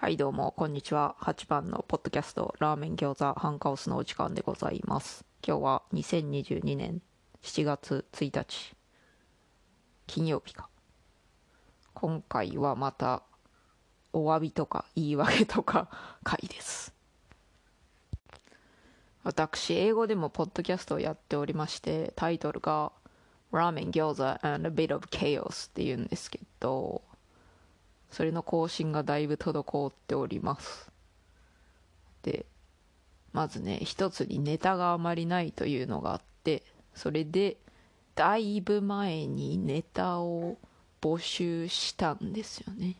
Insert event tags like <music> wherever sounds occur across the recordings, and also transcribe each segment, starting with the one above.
はいどうもこんにちは。8番のポッドキャストラーメン餃子ハンカオスのお時間でございます。今日は2022年7月1日金曜日か。今回はまたお詫びとか言い訳とか回です。私英語でもポッドキャストをやっておりましてタイトルがラーメン餃子 and a bit of chaos っていうんですけどそれの更新がだいぶ滞っております。でまずね一つにネタがあまりないというのがあってそれでだいぶ前にネタを募集したんですよね。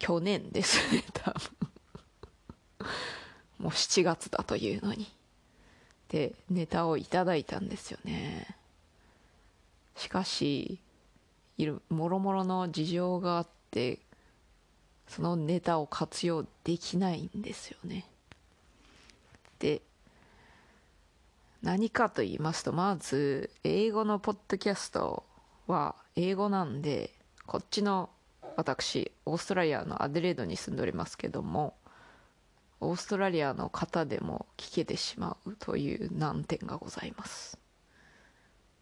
去年ですね <laughs> 多分。もう7月だというのに。でネタをいただいたんですよね。しかしいるもろもろの事情があってそのネタを活用できないんですよね。で何かと言いますとまず英語のポッドキャストは英語なんでこっちの私オーストラリアのアデレードに住んでおりますけどもオーストラリアの方でも聞けてしまうという難点がございます。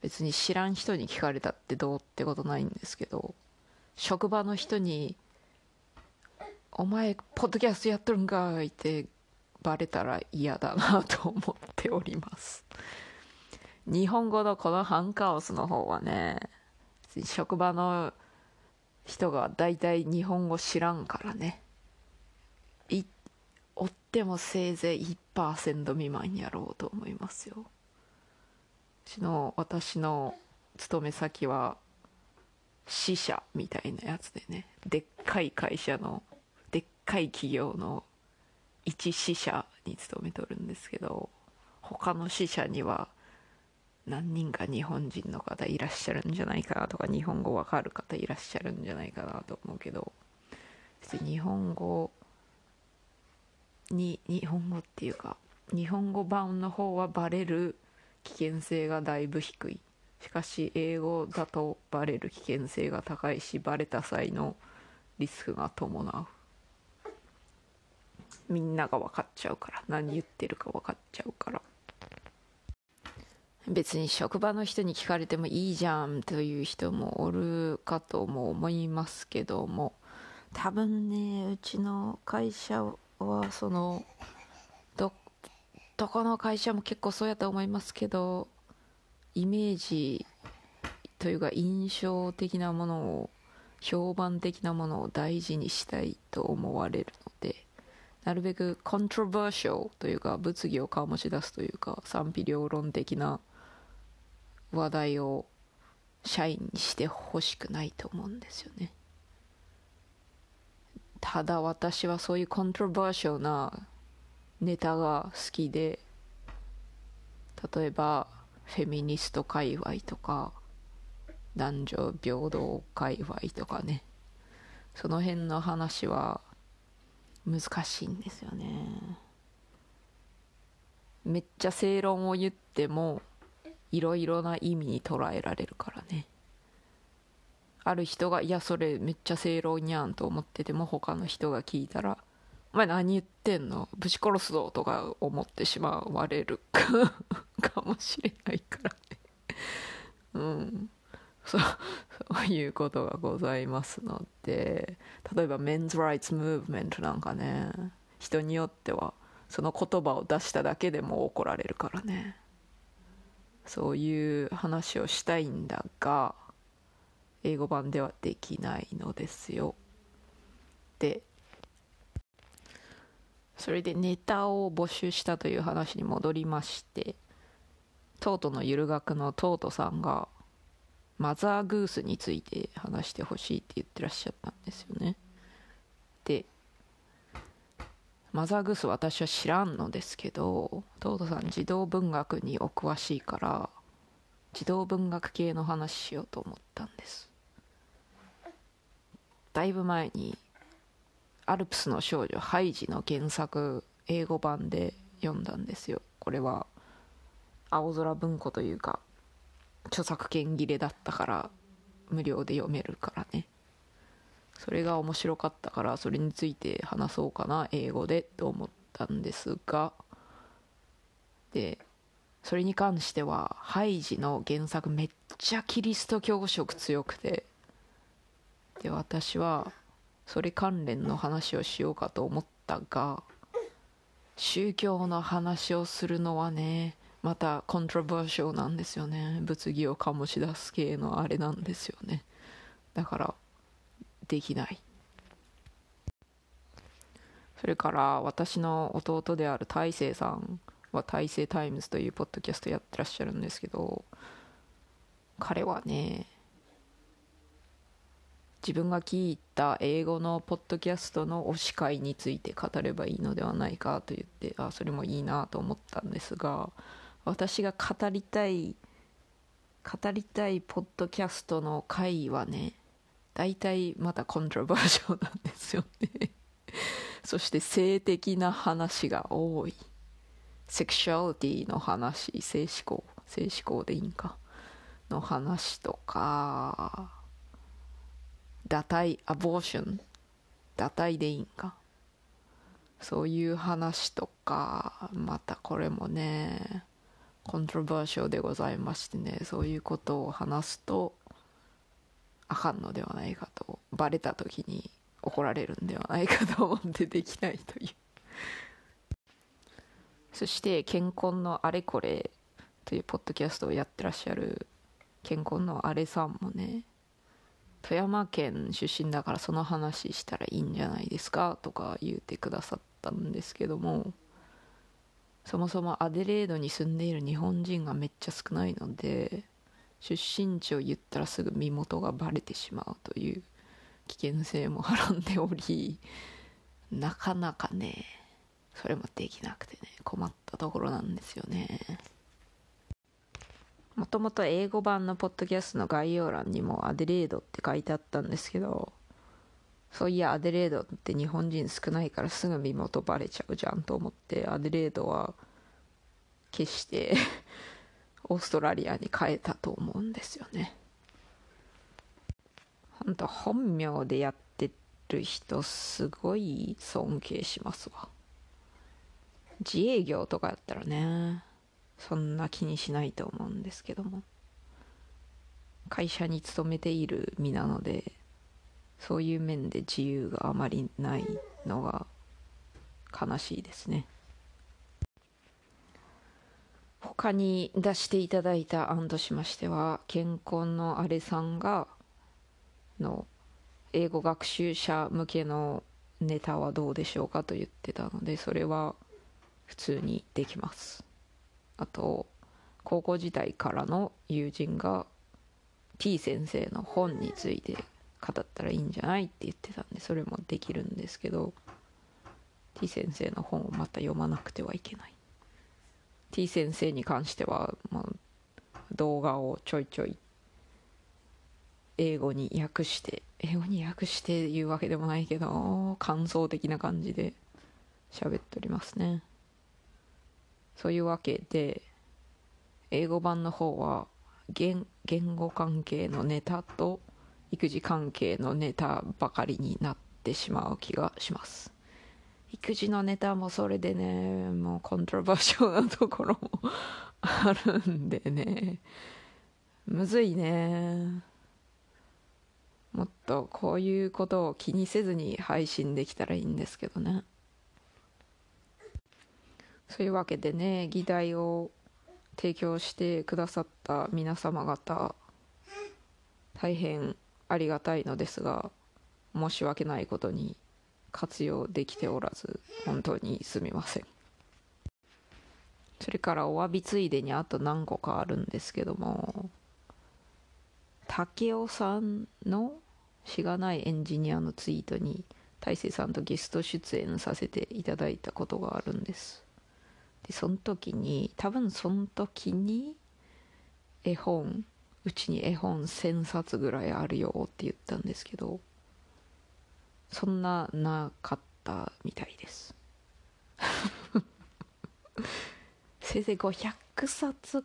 別に知らん人に聞かれたってどうってことないんですけど職場の人に「お前ポッドキャストやっとるんかい」ってバレたら嫌だなと思っております。日本語のこのハンカオスの方はね職場の人が大体日本語知らんからね。い追ってもせいぜい1%未満やろうと思いますよ。うちの私の勤め先は支社みたいなやつでね。でっかい会社のでっかい企業の一支社に勤めとるんですけど他の支社には何人か日本人の方いらっしゃるんじゃないかなとか日本語わかる方いらっしゃるんじゃないかなと思うけど日本語に日本語っていうか日本語版の方はバレる危険性がだいぶ低い。しかし英語だとバレる危険性が高いしバレた際のリスクが伴う。みんなが分かっちゃうから。何言ってるか分かっちゃうから。別に職場の人に聞かれてもいいじゃんという人もおるかとも思いますけども。多分ねうちの会社はそのどどこの会社も結構そうやと思いますけど。イメージというか印象的なものを評判的なものを大事にしたいと思われるのでなるべくコントロバーシャルというか物議を醸し出すというか賛否両論的な話題を社員にしてほしくないと思うんですよね。ただ私はそういうコントロバーシャルなネタが好きで例えばフェミニスト界隈とか男女平等界隈とかね。その辺の話は難しいんですよね。めっちゃ正論を言ってもいろいろな意味に捉えられるからね。ある人が「いやそれめっちゃ正論やん」と思ってても他の人が聞いたら「お前何言ってんの？ぶち殺すぞ」とか思ってしまわれる。かもしれないからね。うん。そうそういうことがございますので例えばメンズ・ライツ・ムーブメントなんかね人によってはその言葉を出しただけでも怒られるからね。そういう話をしたいんだが英語版ではできないのですよ。でそれでネタを募集したという話に戻りましてトートのゆる学のトートさんがマザーグースについて話してほしいって言ってらっしゃったんですよね。でマザーグース私は知らんのですけどトートさん児童文学にお詳しいから児童文学系の話しようと思ったんです。だいぶ前に「アルプスの少女ハイジ」の原作英語版で読んだんですよ。これは青空文庫というか著作権切れだったから無料で読めるからね。それが面白かったからそれについて話そうかな英語でと思ったんですが。でそれに関してはハイジの原作めっちゃキリスト教色強くて。で私はそれ関連の話をしようかと思ったが宗教の話をするのはねまたコントロバーションなんですよね。物議を醸し出す系のあれなんですよね。だからできない。それから私の弟である大勢さんは大勢タイムズというポッドキャストやってらっしゃるんですけど彼はね自分が聞いた英語のポッドキャストの推し回について語ればいいのではないかと言ってあそれもいいなと思ったんですが私が語りたい語りたいポッドキャストの回はね大体またコントロバーションなんですよね。<laughs> そして性的な話が多い。セクシュアリティの話性思考性思考でいいんか。の話とか堕胎アボーション堕胎でいいんか。そういう話とかまたこれもねコントロバーションでございましてねそういうことを話すとあかんのではないかとバレた時に怒られるんではないかと思ってできないという。<laughs> そして健康のあれこれというポッドキャストをやってらっしゃる健康のあれさんもね富山県出身だからその話したらいいんじゃないですかとか言うてくださったんですけどもそもそもアデレードに住んでいる日本人がめっちゃ少ないので出身地を言ったらすぐ身元がバレてしまうという危険性もはらんでおりなかなかねそれもできなくてね困ったところなんですよね。もともと英語版のポッドキャストの概要欄にもアデレードって書いてあったんですけどそういやアデレードって日本人少ないからすぐ身元バレちゃうじゃんと思ってアデレードは消して <laughs> オーストラリアに変えたと思うんですよね。本当本名でやってる人すごい尊敬しますわ。自営業とかやったらねそんな気にしないと思うんですけども。会社に勤めている身なのでそういう面で自由があまりないのが悲しいですね。他に出していただいた案としましては健康のあれさんがの英語学習者向けのネタはどうでしょうかと言ってたのでそれは普通にできます。あと高校時代からの友人が T 先生の本について語ったらいいんじゃないって言ってたんでそれもできるんですけど T 先生の本をまた読まなくてはいけない。T 先生に関しては、まあ、動画をちょいちょい英語に訳して英語に訳して言うわけでもないけど感想的な感じで喋っておりますね。そういうわけで英語版の方は言言語関係のネタと育児関係のネタばかりになってしまう気がします。育児のネタもそれでねもうコントロバーションなところもあるんでね。むずいね。もっとこういうことを気にせずに配信できたらいいんですけどね。そういうわけでね議題を提供してくださった皆様方大変ありがたいのですが申し訳ないことに活用できておらず本当にすみません。それからお詫びついでにあと何個かあるんですけども竹雄さんのしがないエンジニアのツイートに大勢さんとゲスト出演させていただいたことがあるんです。でその時に多分その時に絵本うちに絵本1000冊ぐらいあるよって言ったんですけどそんななかったみたいです。<laughs> せいぜい500冊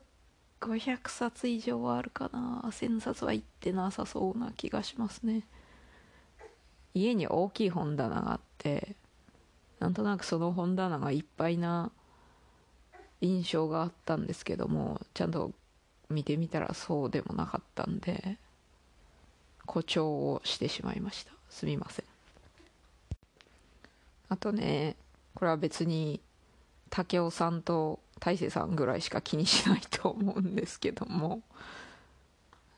500冊以上はあるかな。1000冊はいってなさそうな気がしますね。家に大きい本棚があってなんとなくその本棚がいっぱいな印象があったんですけどもちゃんと見てみたらそうでもなかったんで誇張をしてしまいました。すみません。あとねこれは別に武雄さんと大勢さんぐらいしか気にしないと思うんですけども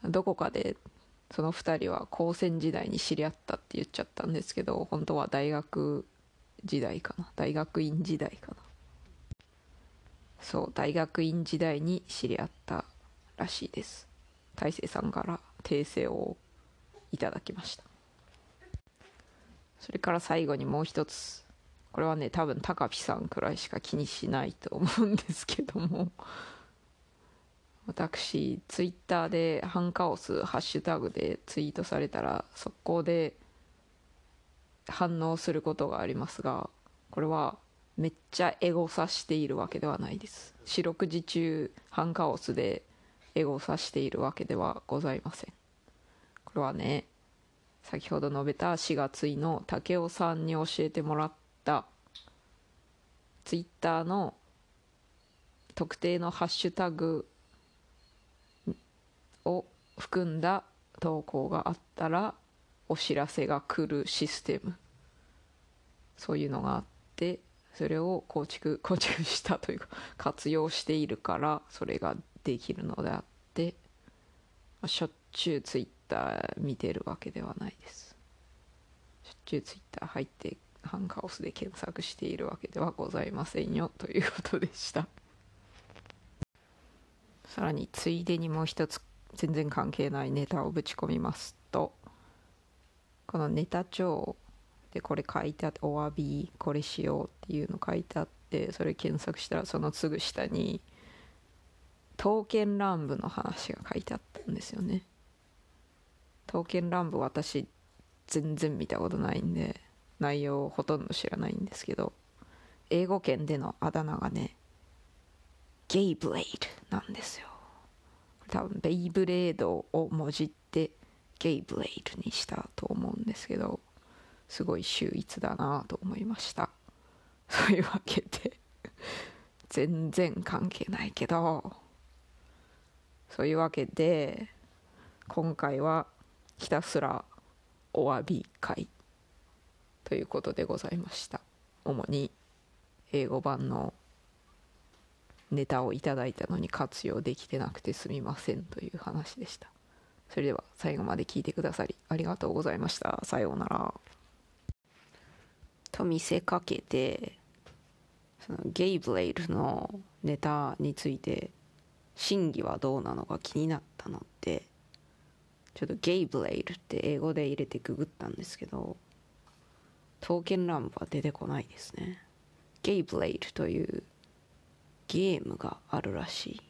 どこかでその2人は高専時代に知り合ったって言っちゃったんですけど本当は大学時代かな。大学院時代かな。そう大学院時代に知り合ったらしいです。大勢さんから訂正をいただきました。それから最後にもう一つ。これはね多分高ピさんくらいしか気にしないと思うんですけども。私ツイッターでハンカオスハッシュタグでツイートされたら速攻で反応することがありますがこれはめっちゃエゴサしているわけではないです。四六時中ハンカオスでエゴサしているわけではございません。これはね先ほど述べた4月いの武雄さんに教えてもらったツイッターの特定のハッシュタグを含んだ投稿があったらお知らせが来るシステム。そういうのがあってそれを構築構築したというか活用しているからそれができるのであってしょっちゅうツイッター見てるわけではないです。しょっちゅうツイッター入ってハンカオスで検索しているわけではございませんよ。ということでした。さらについでにもう一つ全然関係ないネタをぶち込みますとこのネタ帳でこれ書いてあってお詫びこれしようっていうの書いてあってそれ検索したらそのすぐ下に刀剣乱舞の話が書いてあったんですよね。刀剣乱舞私全然見たことないんで内容ほとんど知らないんですけど英語圏でのあだ名がねゲイブレイドなんですよ。多分ベイブレードをもじってゲイブレイドにしたと思うんですけどすごい秀逸だなと思いました。そういうわけで全然関係ないけど。そういうわけで今回はひたすらお詫び会ということでございました。主に英語版のネタをいただいたのに活用できてなくてすみませんという話でした。それでは最後まで聞いてくださりありがとうございました。さようなら。と見せかけてそのゲイブレイルのネタについて真偽はどうなのか気になったのでちょっとゲイブレイルって英語で入れてググったんですけど刀剣乱舞は出てこないですね。ゲイブレイルというゲームがあるらしい。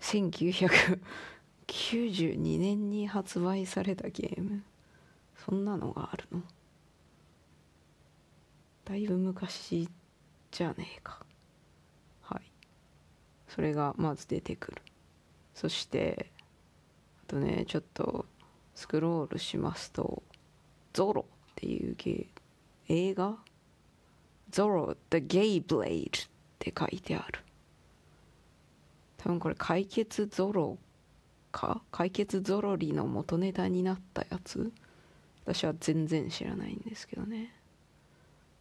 1992年に発売されたゲーム。そんなのがあるの？だいぶ昔じゃねえか。それがまず出てくる。そしてあとねちょっとスクロールしますと「ゾロ」っていうゲー映画「ゾロ The Gay Blade」って書いてある。多分これ解決ゾロか？解決ゾロリの元ネタになったやつ？私は全然知らないんですけどね。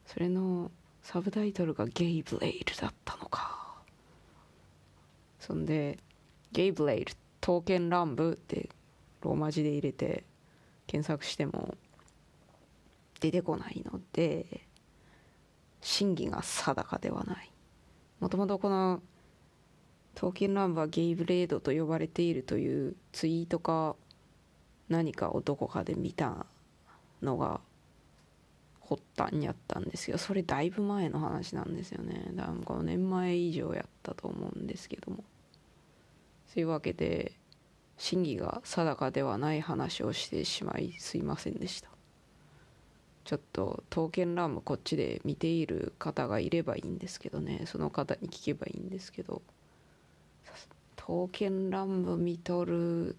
それのサブタイトルがゲイブレイルだったのか。そんでゲイブレイル刀剣乱舞ってローマ字で入れて検索しても出てこないので真偽が定かではない。もともとこの刀剣乱舞はゲイブレードと呼ばれているというツイートか何かをどこかで見たのが発端にあったんですけどそれだいぶ前の話なんですよね。だから5年前以上やったと思うんですけども。そういうわけで真偽が定かではない話をしてしまいすいませんでした。ちょっと刀剣乱舞こっちで見ている方がいればいいんですけどね。その方に聞けばいいんですけど。刀剣乱舞見とる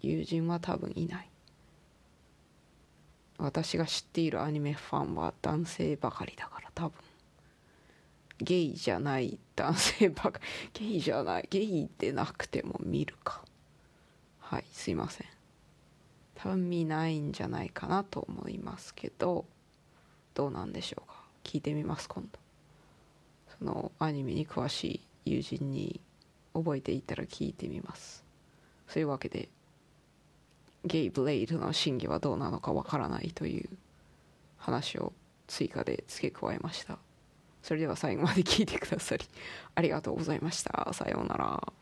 友人は多分いない。私が知っているアニメファンは男性ばかりだから多分。ゲイじゃない男性ばかゲイじゃないゲイでなくても見るか。はいすいません。多分見ないんじゃないかなと思いますけどどうなんでしょうか。聞いてみます今度。そのアニメに詳しい友人に覚えていたら聞いてみます。そういうわけでゲイブレイドの真偽はどうなのかわからないという話を追加で付け加えました。それでは最後まで聞いてくださりありがとうございました。さようなら。